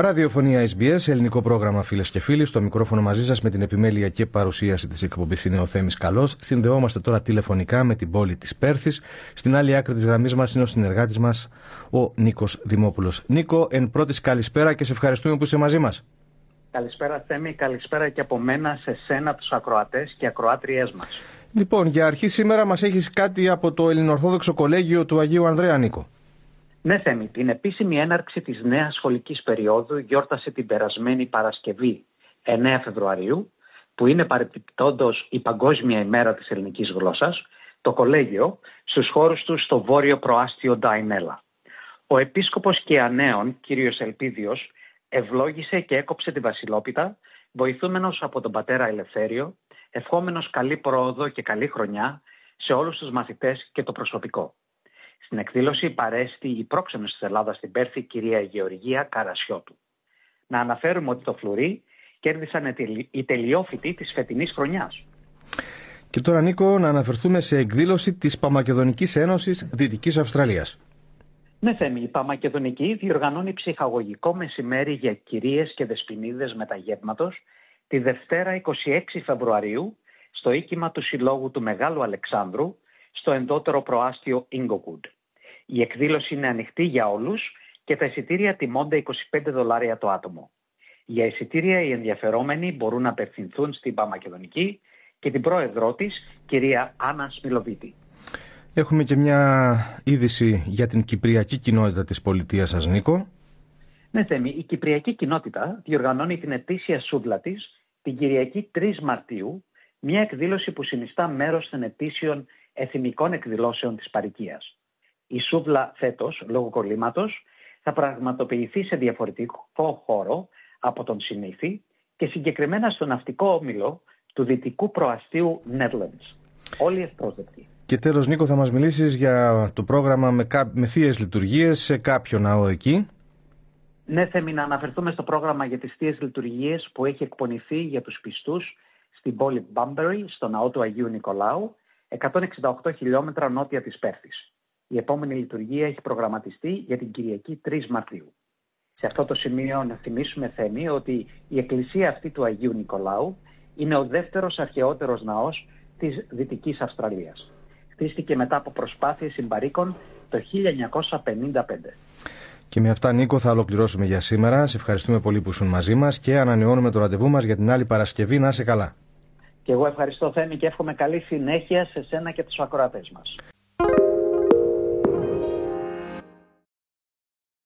Ραδιοφωνία SBS, ελληνικό πρόγραμμα φίλες και φίλοι. Στο μικρόφωνο μαζί σας με την επιμέλεια και παρουσίαση της εκπομπής είναι ο Θέμης Καλός. Συνδεόμαστε τώρα τηλεφωνικά με την πόλη της Πέρθης. Στην άλλη άκρη της γραμμής μας είναι ο συνεργάτης μας, ο Νίκος Δημόπουλος. Νίκο, εν πρώτης καλησπέρα και σε ευχαριστούμε που είσαι μαζί μας. Καλησπέρα Θέμη, καλησπέρα και από μένα σε σένα, τους ακροατές και ακροάτριές μας. Λοιπόν, για αρχή σήμερα μας έχεις κάτι από το Ελληνοορθόδοξο Κολέγιο του Αγίου Ανδρέα Νίκο. Ναι, Θέμη, την επίσημη έναρξη της νέας σχολικής περίοδου γιόρτασε την περασμένη Παρασκευή 9 Φεβρουαρίου, που είναι παρεπιπτόντως η Παγκόσμια ημέρα της ελληνικής γλώσσας, το κολέγιο στους χώρους τους στο βόρειο προάστιο Νταϊνέλα. Ο επίσκοπος και ανέων, κύριος Ελπίδιος, ευλόγησε και έκοψε τη βασιλόπιτα, βοηθούμενος από τον πατέρα Ελευθέριο, ευχόμενος καλή πρόοδο και καλή χρονιά σε όλους τους μαθητές και το προσωπικό. Στην εκδήλωση παρέστη η πρόξενος της Ελλάδας στην Πέρθη, κυρία Γεωργία Καρασιώτου. Να αναφέρουμε ότι το φλουρί κέρδισαν οι τελειόφοιτοι της φετινής χρονιάς. Και τώρα, Νίκο, να αναφερθούμε σε εκδήλωση της Παμακεδονικής Ένωσης Δυτικής Αυστραλίας. Ναι, Θέμη, η Παμακεδονική διοργανώνει ψυχαγωγικό μεσημέρι για κυρίες και δεσποινίδες μεταγεύματο τη Δευτέρα 26 Φεβρουαρίου στο οίκημα του Συλλόγου του Μεγάλου Αλεξάνδρου στο εντότερο προάστιο Inglewood. Η εκδήλωση είναι ανοιχτή για όλους και τα εισιτήρια τιμώνται 25 δολάρια το άτομο. Για εισιτήρια οι ενδιαφερόμενοι μπορούν να απευθυνθούν στην Παμακεδονική και την πρόεδρό της, κυρία Άννα Σμιλοβίτη. Έχουμε και μια είδηση για την κυπριακή κοινότητα της πολιτείας σας, Νίκο. Ναι, Θέμη, η κυπριακή κοινότητα διοργανώνει την ετήσια σούβλα της την Κυριακή 3 Μαρτίου, μια εκδήλωση που συνιστά μέρος των ετήσιων εθνικών εκδηλώσεων της παρικίας. Η σούβλα φέτος, λόγω κολλήματος, θα πραγματοποιηθεί σε διαφορετικό χώρο από τον συνήθι και συγκεκριμένα στο ναυτικό όμιλο του δυτικού προαστίου Netherlands. Όλοι ευπρόσδεκτοι. Και τέλος Νίκο θα μας μιλήσεις για το πρόγραμμα με, κά... με θείες λειτουργίες σε κάποιο ναό εκεί. Ναι, Θέμη, να αναφερθούμε στο πρόγραμμα για τις θείες λειτουργίες που έχει εκπονηθεί για τους πιστούς στην πόλη Μπάμπερι, στο ναό του Αγίου Νικολάου 168 χιλιόμετρα νότια της Πέρθης. Η επόμενη λειτουργία έχει προγραμματιστεί για την Κυριακή 3 Μαρτίου. Σε αυτό το σημείο να θυμίσουμε Θέμη ότι η εκκλησία αυτή του Αγίου Νικολάου είναι ο δεύτερος αρχαιότερος ναός της Δυτικής Αυστραλίας. Χτίστηκε μετά από προσπάθειες συμπαρίκων το 1955. Και με αυτά, Νίκο, θα ολοκληρώσουμε για σήμερα. Σε ευχαριστούμε πολύ που ήσουν μαζί μας και ανανεώνουμε το ραντεβού μας για την άλλη Παρασκευή. Να είσαι καλά. Και εγώ ευχαριστώ Θέμη και εύχομαι καλή συνέχεια σε σένα και τους ακροατές μας.